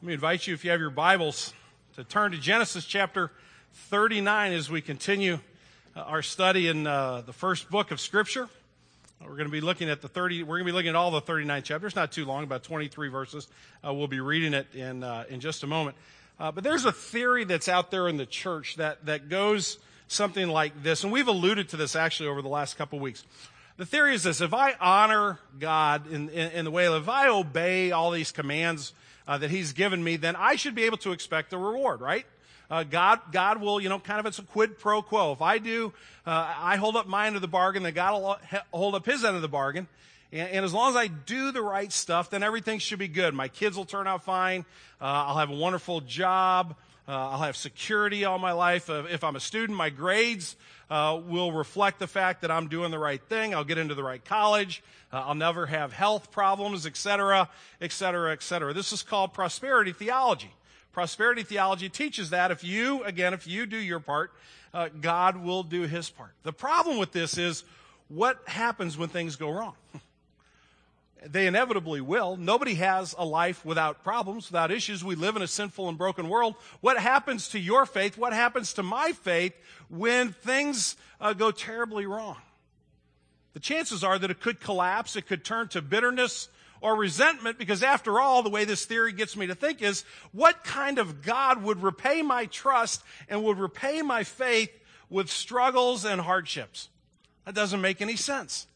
Let me invite you, if you have your Bibles, to turn to Genesis chapter 39 as we continue uh, our study in uh, the first book of Scripture. We're going to be looking at the 30, we're going to be looking at all the 39 chapters, not too long, about 23 verses. Uh, we'll be reading it in, uh, in just a moment. Uh, but there's a theory that's out there in the church that, that goes something like this, and we've alluded to this actually over the last couple of weeks. The theory is this, if I honor God in, in, in the way, if I obey all these commands uh, that he's given me, then I should be able to expect a reward, right? Uh, God, God will, you know, kind of it's a quid pro quo. If I do, uh, I hold up my end of the bargain, then God will hold up his end of the bargain. And, and, as long as I do the right stuff, then everything should be good. My kids will turn out fine. Uh, I'll have a wonderful job. Uh, I'll have security all my life. Uh, if I'm a student, my grades uh, will reflect the fact that I'm doing the right thing. I'll get into the right college. I'll never have health problems, etc., etc., etc. This is called prosperity theology. Prosperity theology teaches that if you, again, if you do your part, uh, God will do his part. The problem with this is what happens when things go wrong? They inevitably will. Nobody has a life without problems, without issues. We live in a sinful and broken world. What happens to your faith? What happens to my faith when things uh, go terribly wrong? The chances are that it could collapse. It could turn to bitterness or resentment because after all, the way this theory gets me to think is what kind of God would repay my trust and would repay my faith with struggles and hardships? That doesn't make any sense.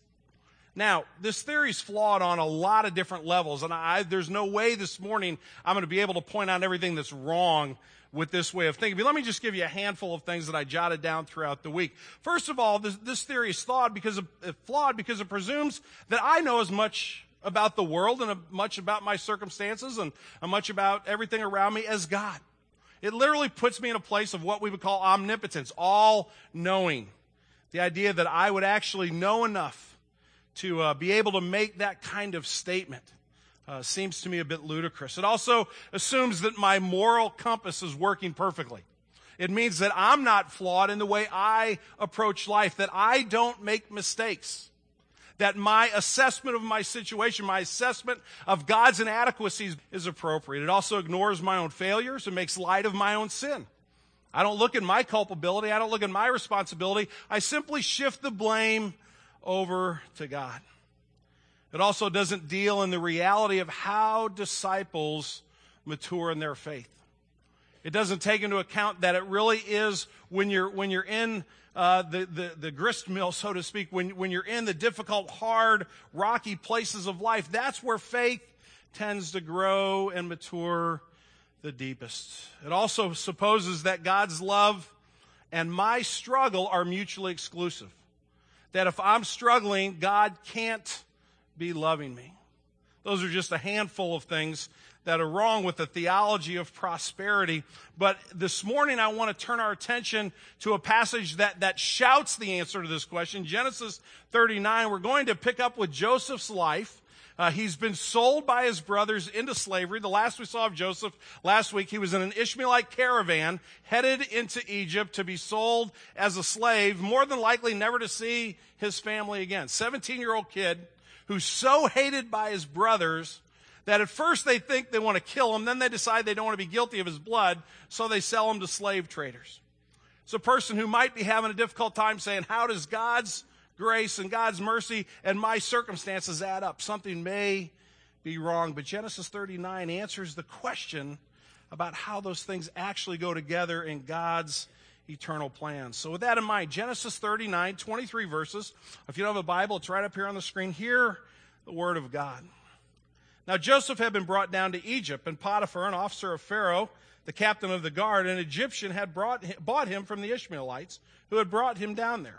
Now, this theory is flawed on a lot of different levels, and I, there's no way this morning I'm going to be able to point out everything that's wrong with this way of thinking. But let me just give you a handful of things that I jotted down throughout the week. First of all, this, this theory is flawed because, of, uh, flawed because it presumes that I know as much about the world and uh, much about my circumstances and uh, much about everything around me as God. It literally puts me in a place of what we would call omnipotence, all knowing. The idea that I would actually know enough to uh, be able to make that kind of statement uh, seems to me a bit ludicrous. It also assumes that my moral compass is working perfectly. It means that I'm not flawed in the way I approach life, that I don't make mistakes, that my assessment of my situation, my assessment of God's inadequacies is appropriate. It also ignores my own failures and makes light of my own sin. I don't look at my culpability. I don't look at my responsibility. I simply shift the blame over to God. It also doesn't deal in the reality of how disciples mature in their faith. It doesn't take into account that it really is when you're, when you're in uh, the, the, the grist mill, so to speak, when, when you're in the difficult, hard, rocky places of life, that's where faith tends to grow and mature the deepest. It also supposes that God's love and my struggle are mutually exclusive that if I'm struggling, God can't be loving me. Those are just a handful of things that are wrong with the theology of prosperity. But this morning I want to turn our attention to a passage that, that shouts the answer to this question. Genesis 39. We're going to pick up with Joseph's life. Uh, he's been sold by his brothers into slavery. The last we saw of Joseph last week, he was in an Ishmaelite caravan headed into Egypt to be sold as a slave, more than likely never to see his family again. 17 year old kid who's so hated by his brothers that at first they think they want to kill him, then they decide they don't want to be guilty of his blood, so they sell him to slave traders. It's a person who might be having a difficult time saying, how does God's grace and God's mercy and my circumstances add up. Something may be wrong, but Genesis 39 answers the question about how those things actually go together in God's eternal plans. So with that in mind, Genesis 39, 23 verses. If you don't have a Bible, it's right up here on the screen. Hear the word of God. Now Joseph had been brought down to Egypt, and Potiphar, an officer of Pharaoh, the captain of the guard, an Egyptian, had brought, bought him from the Ishmaelites, who had brought him down there.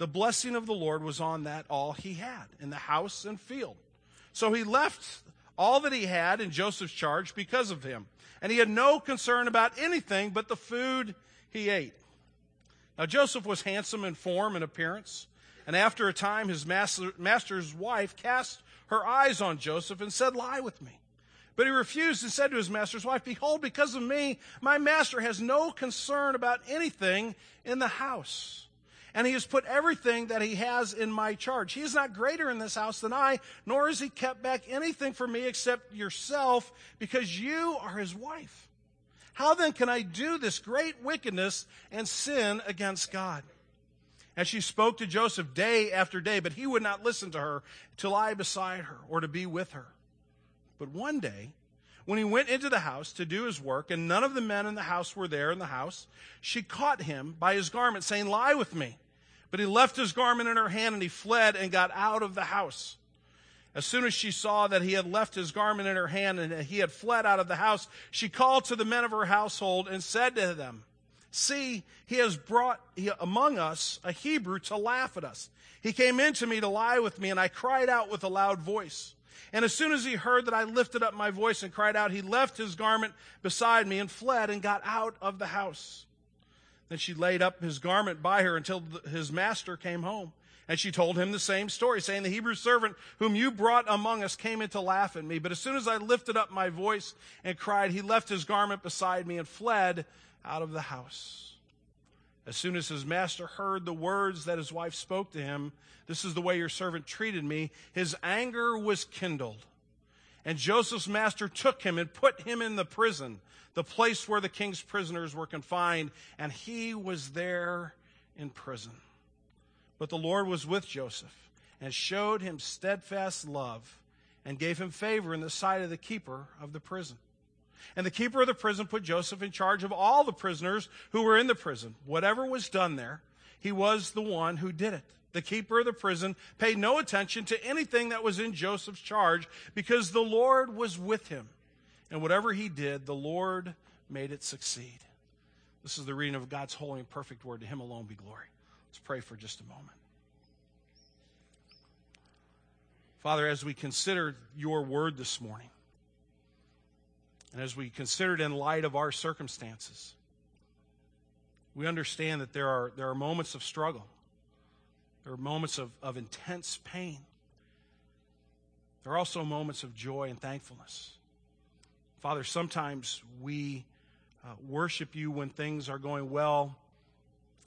The blessing of the Lord was on that all he had in the house and field. So he left all that he had in Joseph's charge because of him. And he had no concern about anything but the food he ate. Now Joseph was handsome in form and appearance. And after a time, his master, master's wife cast her eyes on Joseph and said, Lie with me. But he refused and said to his master's wife, Behold, because of me, my master has no concern about anything in the house. And he has put everything that he has in my charge. He is not greater in this house than I, nor has he kept back anything from me except yourself, because you are his wife. How then can I do this great wickedness and sin against God? And she spoke to Joseph day after day, but he would not listen to her to lie beside her or to be with her. But one day, when he went into the house to do his work, and none of the men in the house were there in the house, she caught him by his garment, saying, Lie with me. But he left his garment in her hand, and he fled and got out of the house. As soon as she saw that he had left his garment in her hand and he had fled out of the house, she called to the men of her household and said to them, See, he has brought among us a Hebrew to laugh at us. He came in to me to lie with me, and I cried out with a loud voice. And as soon as he heard that I lifted up my voice and cried out, he left his garment beside me and fled and got out of the house. Then she laid up his garment by her until his master came home. And she told him the same story, saying, The Hebrew servant whom you brought among us came in to laugh at me. But as soon as I lifted up my voice and cried, he left his garment beside me and fled out of the house. As soon as his master heard the words that his wife spoke to him, this is the way your servant treated me, his anger was kindled. And Joseph's master took him and put him in the prison, the place where the king's prisoners were confined, and he was there in prison. But the Lord was with Joseph and showed him steadfast love and gave him favor in the sight of the keeper of the prison. And the keeper of the prison put Joseph in charge of all the prisoners who were in the prison. Whatever was done there, he was the one who did it. The keeper of the prison paid no attention to anything that was in Joseph's charge because the Lord was with him. And whatever he did, the Lord made it succeed. This is the reading of God's holy and perfect word. To him alone be glory. Let's pray for just a moment. Father, as we consider your word this morning, and as we consider it in light of our circumstances, we understand that there are, there are moments of struggle. There are moments of, of intense pain. There are also moments of joy and thankfulness. Father, sometimes we uh, worship you when things are going well,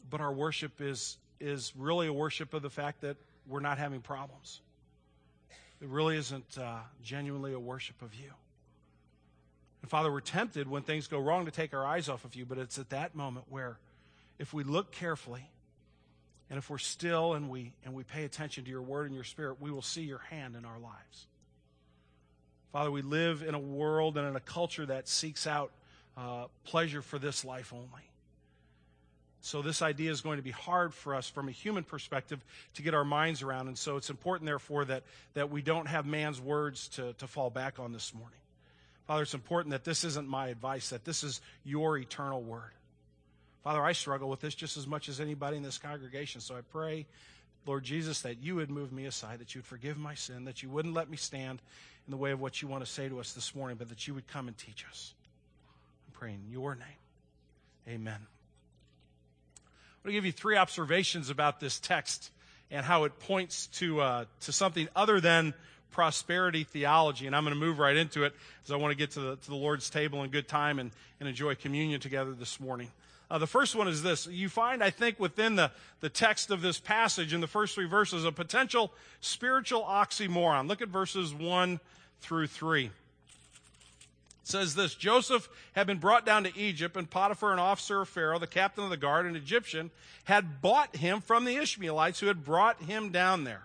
but our worship is, is really a worship of the fact that we're not having problems. It really isn't uh, genuinely a worship of you. And Father, we're tempted when things go wrong to take our eyes off of you, but it's at that moment where if we look carefully and if we're still and we and we pay attention to your word and your spirit, we will see your hand in our lives. Father, we live in a world and in a culture that seeks out uh, pleasure for this life only. So, this idea is going to be hard for us from a human perspective to get our minds around. And so, it's important, therefore, that, that we don't have man's words to, to fall back on this morning. Father, it's important that this isn't my advice, that this is your eternal word. Father, I struggle with this just as much as anybody in this congregation. So I pray, Lord Jesus, that you would move me aside, that you would forgive my sin, that you wouldn't let me stand in the way of what you want to say to us this morning, but that you would come and teach us. I'm praying in your name. Amen. I'm going to give you three observations about this text and how it points to, uh, to something other than prosperity theology. And I'm going to move right into it because I want to get to the, to the Lord's table in good time and, and enjoy communion together this morning. Uh, the first one is this. You find, I think, within the, the text of this passage in the first three verses, a potential spiritual oxymoron. Look at verses 1 through 3. It says this Joseph had been brought down to Egypt, and Potiphar, an officer of Pharaoh, the captain of the guard, an Egyptian, had bought him from the Ishmaelites who had brought him down there.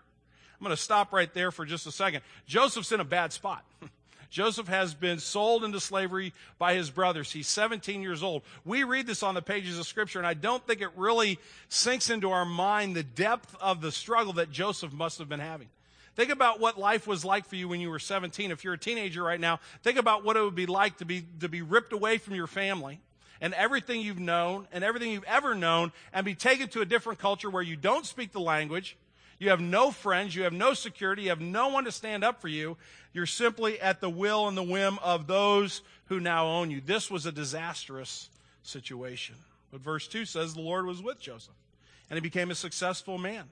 I'm going to stop right there for just a second. Joseph's in a bad spot. Joseph has been sold into slavery by his brothers. He's 17 years old. We read this on the pages of Scripture, and I don't think it really sinks into our mind the depth of the struggle that Joseph must have been having. Think about what life was like for you when you were 17. If you're a teenager right now, think about what it would be like to be, to be ripped away from your family and everything you've known and everything you've ever known and be taken to a different culture where you don't speak the language You have no friends. You have no security. You have no one to stand up for you. You're simply at the will and the whim of those who now own you. This was a disastrous situation. But verse 2 says the Lord was with Joseph, and he became a successful man.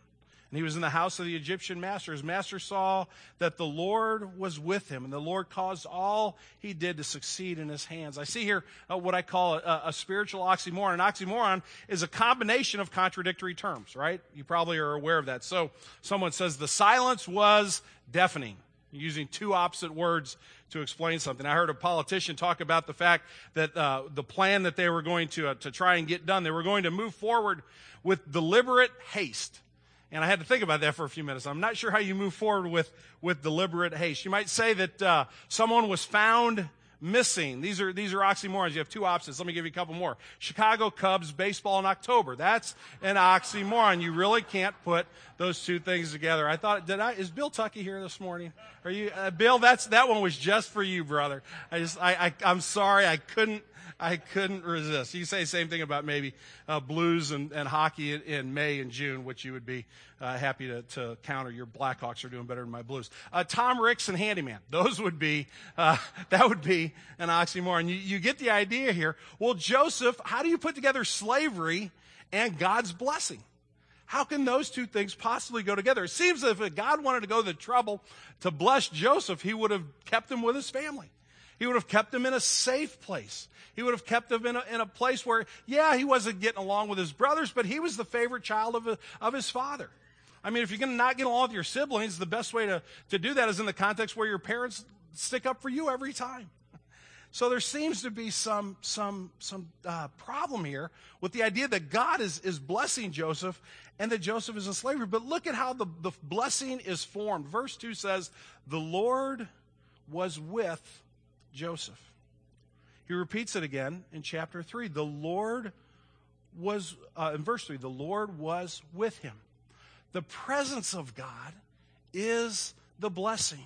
And he was in the house of the Egyptian master. His master saw that the Lord was with him, and the Lord caused all he did to succeed in his hands. I see here uh, what I call a, a, spiritual oxymoron. An oxymoron is a combination of contradictory terms, right? You probably are aware of that. So someone says the silence was deafening, using two opposite words to explain something. I heard a politician talk about the fact that uh, the plan that they were going to, uh, to try and get done, they were going to move forward with deliberate haste. And I had to think about that for a few minutes. I'm not sure how you move forward with, with deliberate haste. You might say that uh, someone was found missing. These are, these are oxymorons. You have two options. Let me give you a couple more. Chicago Cubs baseball in October. That's an oxymoron. You really can't put those two things together. I thought, did I, is Bill Tucky here this morning? Are you, uh, Bill, that's, that one was just for you, brother. I just, I, I, I'm sorry. I couldn't, I couldn't resist. You say the same thing about maybe uh, blues and, and hockey in, in, May and June, which you would be uh, happy to, to, counter. Your Blackhawks are doing better than my Blues. Uh, Tom Ricks and Handyman. Those would be, uh, that would be an oxymoron. You, you get the idea here. Well, Joseph, how do you put together slavery and God's blessing? How can those two things possibly go together? It seems that if God wanted to go the trouble to bless Joseph, he would have kept him with his family. He would have kept him in a safe place. He would have kept him in a, in a place where, yeah, he wasn't getting along with his brothers, but he was the favorite child of, of his father. I mean, if you're going to not get along with your siblings, the best way to, to do that is in the context where your parents stick up for you every time. So there seems to be some, some, some uh, problem here with the idea that God is, is blessing Joseph and that Joseph is in slavery. But look at how the, the blessing is formed. Verse 2 says, The Lord was with Joseph. He repeats it again in chapter 3. The Lord was, uh, in verse 3, the Lord was with him. The presence of God is the blessing.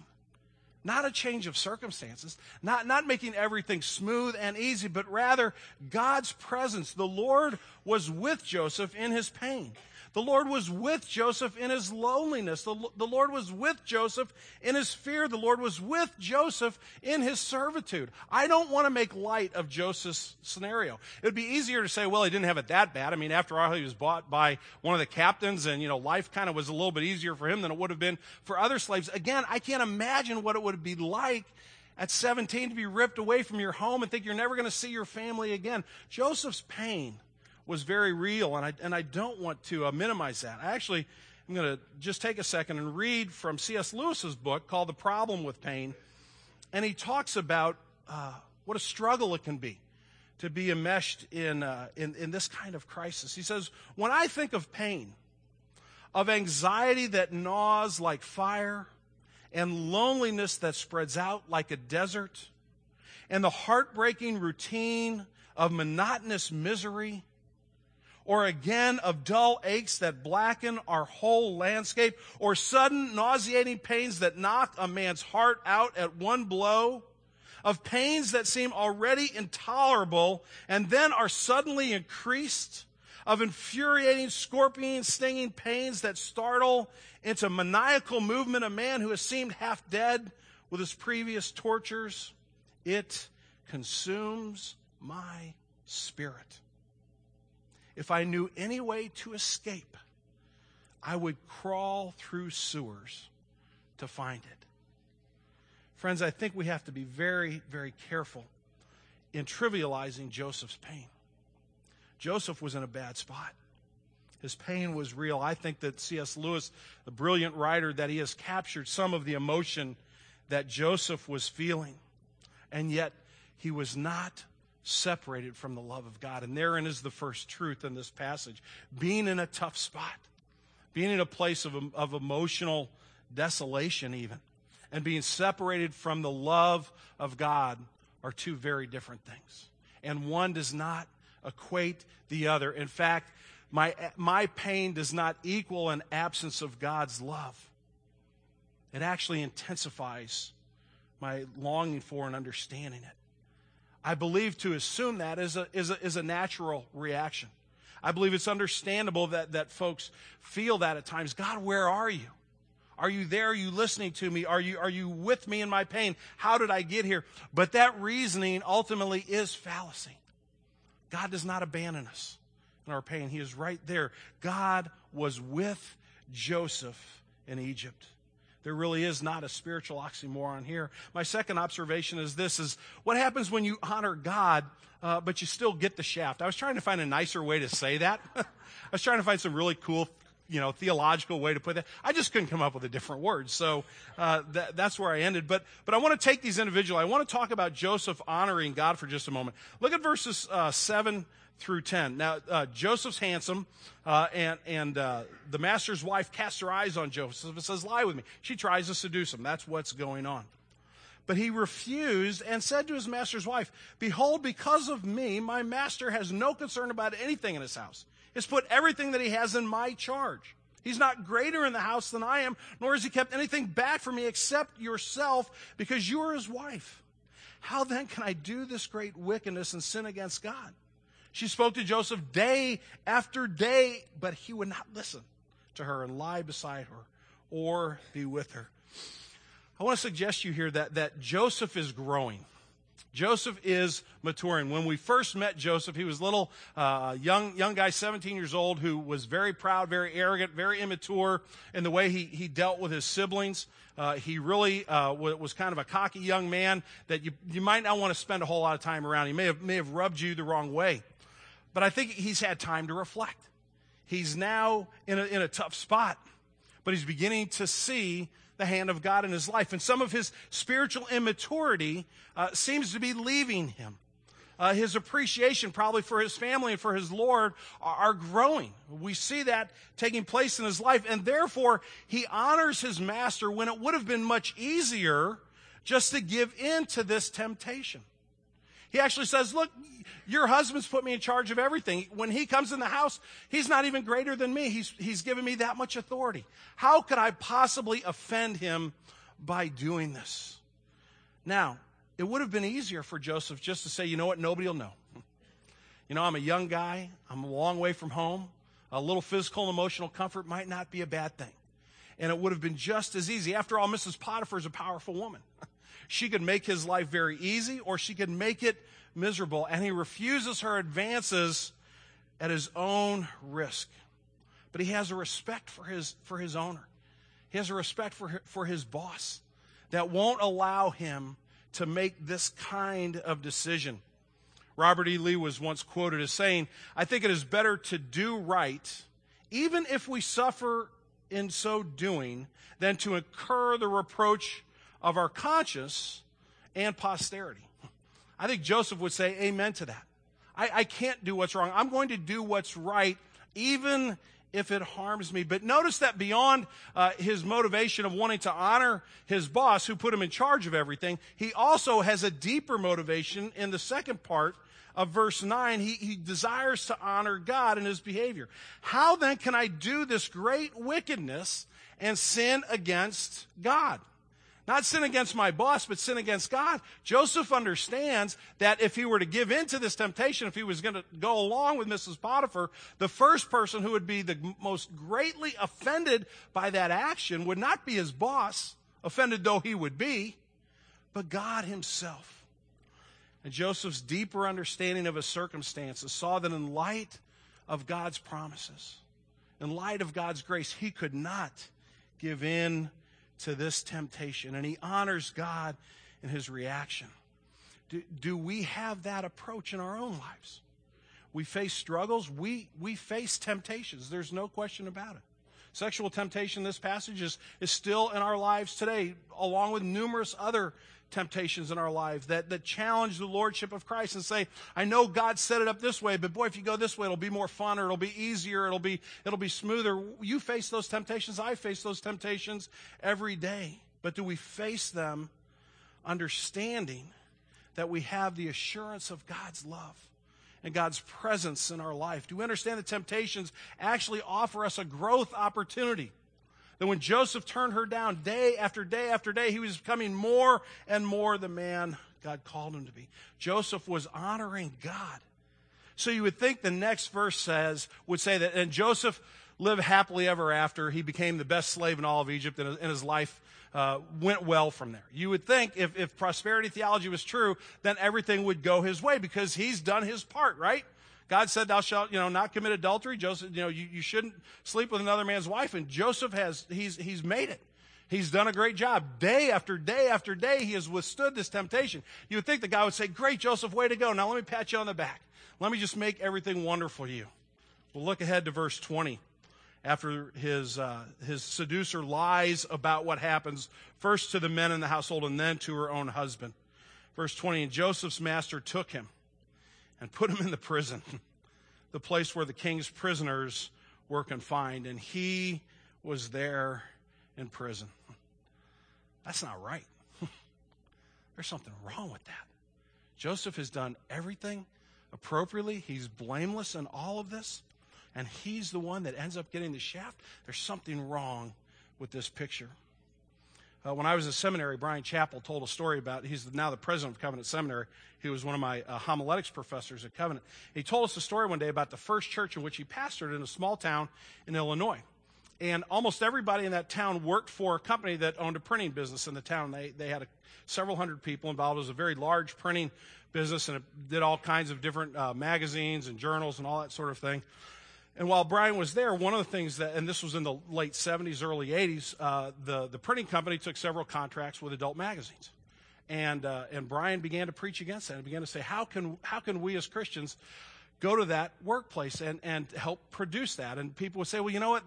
Not a change of circumstances, not, not making everything smooth and easy, but rather God's presence. The Lord was with Joseph in his pain. The Lord was with Joseph in his loneliness. The, the Lord was with Joseph in his fear. The Lord was with Joseph in his servitude. I don't want to make light of Joseph's scenario. It would be easier to say, well, he didn't have it that bad. I mean, after all, he was bought by one of the captains and, you know, life kind of was a little bit easier for him than it would have been for other slaves. Again, I can't imagine what it would be like at 17 to be ripped away from your home and think you're never going to see your family again. Joseph's pain was very real, and I, and I don't want to uh, minimize that. I actually am going to just take a second and read from C.S. Lewis's book called The Problem with Pain, and he talks about uh, what a struggle it can be to be enmeshed in, uh, in, in this kind of crisis. He says, When I think of pain, of anxiety that gnaws like fire, and loneliness that spreads out like a desert, and the heartbreaking routine of monotonous misery, or again of dull aches that blacken our whole landscape, or sudden nauseating pains that knock a man's heart out at one blow, of pains that seem already intolerable and then are suddenly increased, of infuriating, scorpion stinging pains that startle into maniacal movement a man who has seemed half dead with his previous tortures. It consumes my spirit if I knew any way to escape, I would crawl through sewers to find it. Friends, I think we have to be very, very careful in trivializing Joseph's pain. Joseph was in a bad spot. His pain was real. I think that C.S. Lewis, the brilliant writer, that he has captured some of the emotion that Joseph was feeling. And yet, he was not separated from the love of God. And therein is the first truth in this passage. Being in a tough spot, being in a place of, of emotional desolation, even, and being separated from the love of God are two very different things. And one does not equate the other. In fact, my, my pain does not equal an absence of God's love. It actually intensifies my longing for and understanding it. I believe to assume that is a, is a, is a natural reaction. I believe it's understandable that, that folks feel that at times. God, where are you? Are you there? Are you listening to me? Are you, are you with me in my pain? How did I get here? But that reasoning ultimately is fallacy. God does not abandon us in our pain. He is right there. God was with Joseph in Egypt. There really is not a spiritual oxymoron here. My second observation is this is what happens when you honor God, uh, but you still get the shaft. I was trying to find a nicer way to say that. I was trying to find some really cool you know, theological way to put that. I just couldn't come up with a different word. So uh, that, that's where I ended. But, but I want to take these individual. I want to talk about Joseph honoring God for just a moment. Look at verses uh, 7 through 10. Now, uh, Joseph's handsome, uh, and, and uh, the master's wife casts her eyes on Joseph and says, Lie with me. She tries to seduce him. That's what's going on. But he refused and said to his master's wife, Behold, because of me, my master has no concern about anything in his house has put everything that he has in my charge. He's not greater in the house than I am, nor has he kept anything back from me except yourself, because you are his wife. How then can I do this great wickedness and sin against God? She spoke to Joseph day after day, but he would not listen to her and lie beside her or be with her. I want to suggest you here that, that Joseph is growing. Joseph is maturing. When we first met Joseph, he was little, uh, young, young guy, 17 years old, who was very proud, very arrogant, very immature in the way he, he dealt with his siblings. Uh, he really uh, was kind of a cocky young man that you, you might not want to spend a whole lot of time around. He may have, may have rubbed you the wrong way. But I think he's had time to reflect. He's now in a, in a tough spot, but he's beginning to see the hand of God in his life. And some of his spiritual immaturity uh, seems to be leaving him. Uh, his appreciation, probably for his family and for his Lord, are, are growing. We see that taking place in his life, and therefore he honors his master when it would have been much easier just to give in to this temptation. He actually says, Look, your husband's put me in charge of everything. When he comes in the house, he's not even greater than me. He's, he's given me that much authority. How could I possibly offend him by doing this? Now, it would have been easier for Joseph just to say, You know what? Nobody will know. You know, I'm a young guy, I'm a long way from home. A little physical and emotional comfort might not be a bad thing. And it would have been just as easy. After all, Mrs. Potiphar is a powerful woman. She could make his life very easy or she could make it miserable. And he refuses her advances at his own risk. But he has a respect for his, for his owner. He has a respect for, for his boss that won't allow him to make this kind of decision. Robert E. Lee was once quoted as saying, I think it is better to do right, even if we suffer in so doing, than to incur the reproach of our conscience and posterity. I think Joseph would say amen to that. I, I can't do what's wrong. I'm going to do what's right, even if it harms me. But notice that beyond uh, his motivation of wanting to honor his boss who put him in charge of everything, he also has a deeper motivation in the second part of verse 9. He, he desires to honor God in his behavior. How then can I do this great wickedness and sin against God? Not sin against my boss, but sin against God. Joseph understands that if he were to give in to this temptation, if he was going to go along with Mrs. Potiphar, the first person who would be the most greatly offended by that action would not be his boss, offended though he would be, but God himself. And Joseph's deeper understanding of his circumstances saw that in light of God's promises, in light of God's grace, he could not give in to this temptation, and he honors God in his reaction. Do, do we have that approach in our own lives? We face struggles, we, we face temptations. There's no question about it. Sexual temptation, this passage, is, is still in our lives today, along with numerous other temptations in our lives that, that challenge the lordship of Christ and say, I know God set it up this way, but boy, if you go this way, it'll be more fun or it'll be easier, it'll be, it'll be smoother. You face those temptations. I face those temptations every day. But do we face them understanding that we have the assurance of God's love? and God's presence in our life? Do we understand that temptations actually offer us a growth opportunity? That when Joseph turned her down day after day after day, he was becoming more and more the man God called him to be. Joseph was honoring God. So you would think the next verse says, would say that, and Joseph lived happily ever after. He became the best slave in all of Egypt, and his life uh, went well from there. You would think if, if prosperity theology was true, then everything would go his way because he's done his part, right? God said, Thou shalt, you know, not commit adultery. Joseph, you know, you, you shouldn't sleep with another man's wife. And Joseph has, he's, he's made it. He's done a great job. Day after day after day, he has withstood this temptation. You would think the guy would say, Great, Joseph, way to go. Now let me pat you on the back. Let me just make everything wonderful for you. We'll look ahead to verse 20 after his, uh, his seducer lies about what happens first to the men in the household and then to her own husband. Verse 20, and Joseph's master took him and put him in the prison, the place where the king's prisoners were confined, and he was there in prison. That's not right. There's something wrong with that. Joseph has done everything appropriately, he's blameless in all of this and he's the one that ends up getting the shaft, there's something wrong with this picture. Uh, when I was in seminary, Bryan Chapell told a story about, he's now the president of Covenant Seminary. He was one of my uh, homiletics professors at Covenant. He told us a story one day about the first church in which he pastored in a small town in Illinois. And almost everybody in that town worked for a company that owned a printing business in the town. They, they had a, several hundred people involved. It was a very large printing business and it did all kinds of different uh, magazines and journals and all that sort of thing. And while Bryan was there, one of the things that, and this was in the late 70s, early 80s, uh, the, the printing company took several contracts with adult magazines. And, uh, and Bryan began to preach against that and began to say, how can, how can we as Christians go to that workplace and, and help produce that? And people would say, well, you know what?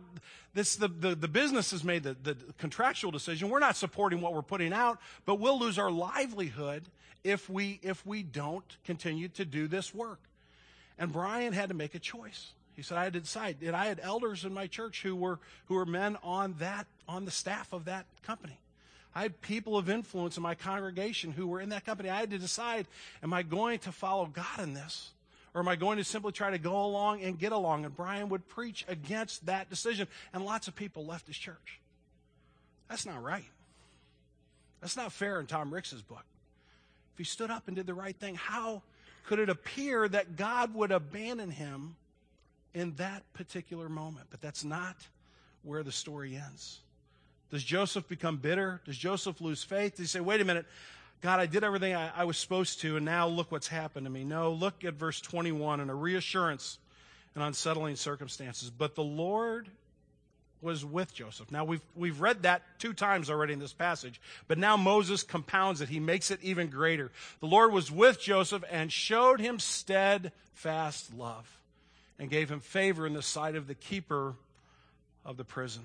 This, the, the, the business has made the, the contractual decision. We're not supporting what we're putting out, but we'll lose our livelihood if we, if we don't continue to do this work. And Bryan had to make a choice. He said, I had to decide. And I had elders in my church who were, who were men on that, on the staff of that company. I had people of influence in my congregation who were in that company. I had to decide, am I going to follow God in this? Or am I going to simply try to go along and get along? And Bryan would preach against that decision. And lots of people left his church. That's not right. That's not fair in Tom Ricks's book. If he stood up and did the right thing, how could it appear that God would abandon him in that particular moment. But that's not where the story ends. Does Joseph become bitter? Does Joseph lose faith? Does he say, wait a minute, God, I did everything I, I was supposed to, and now look what's happened to me? No, look at verse 21 and a reassurance in unsettling circumstances. But the Lord was with Joseph. Now we've we've read that two times already in this passage, but now Moses compounds it. He makes it even greater. The Lord was with Joseph and showed him steadfast love and gave him favor in the sight of the keeper of the prison.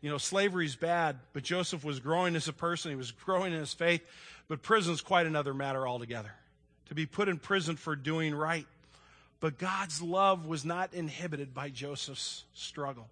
You know, slavery is bad, but Joseph was growing as a person. He was growing in his faith. But prison's quite another matter altogether. To be put in prison for doing right. But God's love was not inhibited by Joseph's struggle.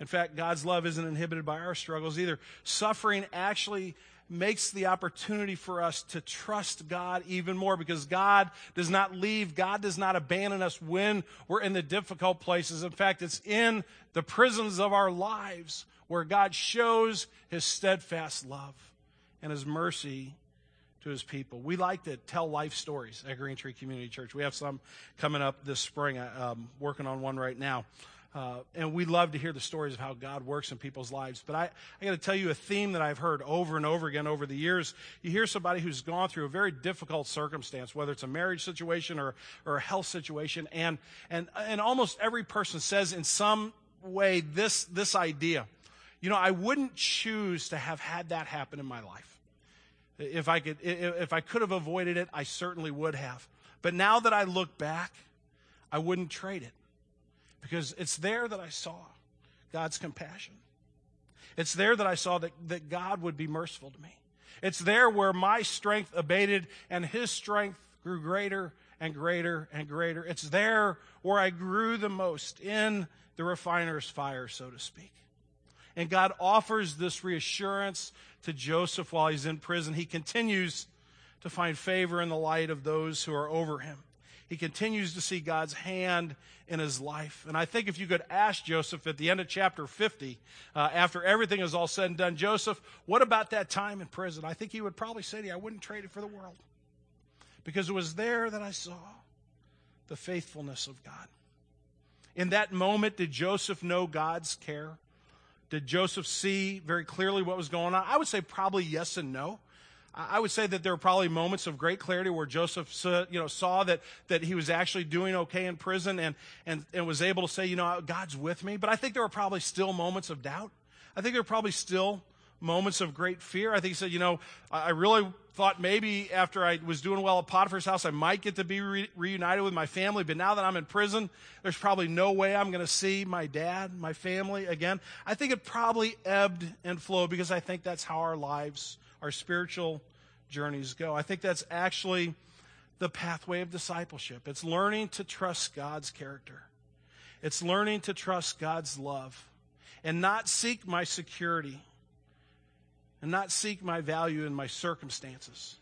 In fact, God's love isn't inhibited by our struggles either. Suffering actually makes the opportunity for us to trust God even more because God does not leave, God does not abandon us when we're in the difficult places. In fact, it's in the prisons of our lives where God shows his steadfast love and his mercy to his people. We like to tell life stories at Greentree Community Church. We have some coming up this spring. I'm um, working on one right now. Uh, and we love to hear the stories of how God works in people's lives. But I, I got to tell you a theme that I've heard over and over again over the years. You hear somebody who's gone through a very difficult circumstance, whether it's a marriage situation or, or a health situation, and, and, and almost every person says in some way this, this idea. You know, I wouldn't choose to have had that happen in my life. If I could, if I could have avoided it, I certainly would have. But now that I look back, I wouldn't trade it because it's there that I saw God's compassion. It's there that I saw that, that God would be merciful to me. It's there where my strength abated and his strength grew greater and greater and greater. It's there where I grew the most in the refiner's fire, so to speak. And God offers this reassurance to Joseph while he's in prison. He continues to find favor in the light of those who are over him he continues to see God's hand in his life. And I think if you could ask Joseph at the end of chapter 50, uh, after everything is all said and done, Joseph, what about that time in prison? I think he would probably say to you, I wouldn't trade it for the world. Because it was there that I saw the faithfulness of God. In that moment, did Joseph know God's care? Did Joseph see very clearly what was going on? I would say probably yes and no. I would say that there were probably moments of great clarity where Joseph you know, saw that, that he was actually doing okay in prison and, and, and was able to say, you know, God's with me. But I think there were probably still moments of doubt. I think there were probably still moments of great fear. I think he said, you know, I really thought maybe after I was doing well at Potiphar's house, I might get to be re- reunited with my family. But now that I'm in prison, there's probably no way I'm going to see my dad, my family again. I think it probably ebbed and flowed because I think that's how our lives, our spiritual journeys go. I think that's actually the pathway of discipleship. It's learning to trust God's character. It's learning to trust God's love and not seek my security and not seek my value in my circumstances.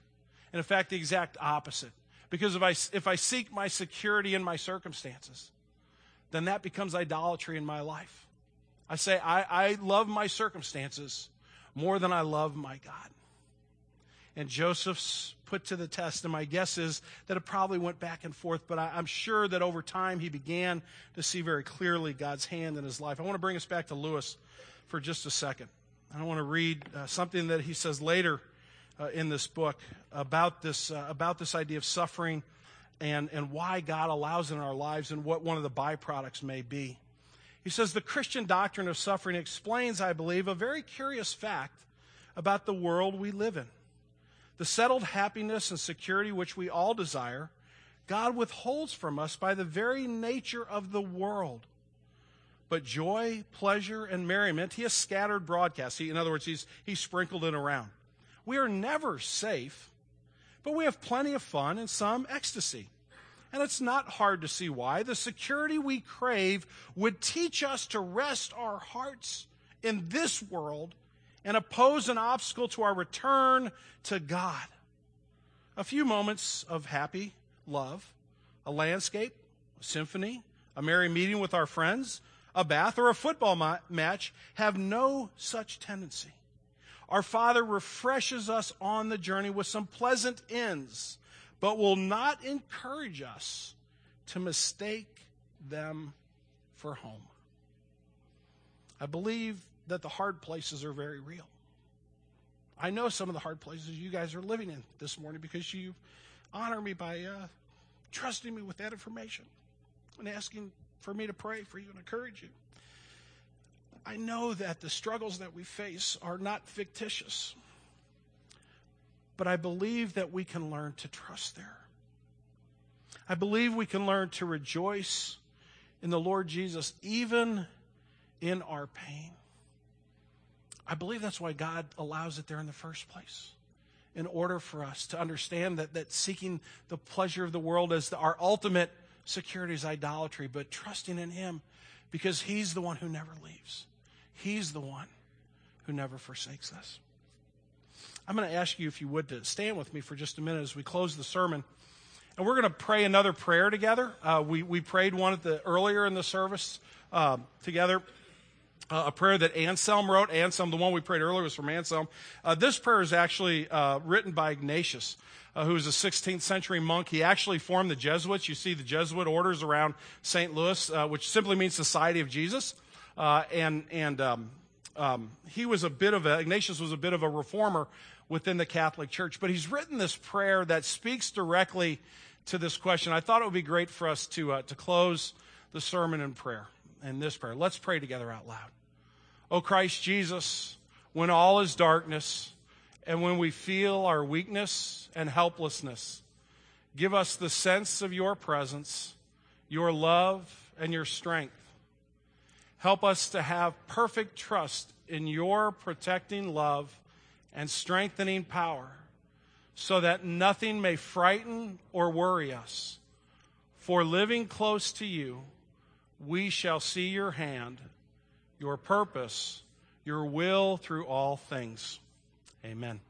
And in fact, the exact opposite. Because if I, if I seek my security in my circumstances, then that becomes idolatry in my life. I say, I, I love my circumstances more than I love my God. And Joseph's put to the test, and my guess is that it probably went back and forth, but I, I'm sure that over time he began to see very clearly God's hand in his life. I want to bring us back to Lewis for just a second. I want to read uh, something that he says later uh, in this book about this, uh, about this idea of suffering and, and why God allows it in our lives and what one of the byproducts may be. He says the Christian doctrine of suffering explains, I believe, a very curious fact about the world we live in. The settled happiness and security which we all desire, God withholds from us by the very nature of the world but joy, pleasure, and merriment he has scattered broadcast. He, in other words, he's, he's sprinkled it around. We are never safe, but we have plenty of fun and some ecstasy. And it's not hard to see why. The security we crave would teach us to rest our hearts in this world and oppose an obstacle to our return to God. A few moments of happy love, a landscape, a symphony, a merry meeting with our friends, a bath, or a football ma- match have no such tendency. Our Father refreshes us on the journey with some pleasant ends, but will not encourage us to mistake them for home. I believe that the hard places are very real. I know some of the hard places you guys are living in this morning because you honor me by uh, trusting me with that information and asking for me to pray for you and encourage you. I know that the struggles that we face are not fictitious, but I believe that we can learn to trust there. I believe we can learn to rejoice in the Lord Jesus even in our pain. I believe that's why God allows it there in the first place. In order for us to understand that, that seeking the pleasure of the world as the, our ultimate security is idolatry, but trusting in Him because He's the one who never leaves. He's the one who never forsakes us. I'm going to ask you, if you would, to stand with me for just a minute as we close the sermon. And we're going to pray another prayer together. Uh, we, we prayed one at the earlier in the service uh, together. Uh, a prayer that Anselm wrote. Anselm, the one we prayed earlier was from Anselm. Uh, this prayer is actually uh, written by Ignatius uh, who was a 16th century monk. He actually formed the Jesuits. You see the Jesuit orders around St. Louis, uh, which simply means Society of Jesus. Uh, and and um, um, he was a bit of a, Ignatius was a bit of a reformer within the Catholic Church. But he's written this prayer that speaks directly to this question. I thought it would be great for us to, to close the sermon in prayer, in this prayer. Let's pray together out loud. O Christ Jesus, when all is darkness, and when we feel our weakness and helplessness, give us the sense of your presence, your love, and your strength. Help us to have perfect trust in your protecting love and strengthening power so that nothing may frighten or worry us. For living close to you, we shall see your hand, your purpose, your will through all things. Amen.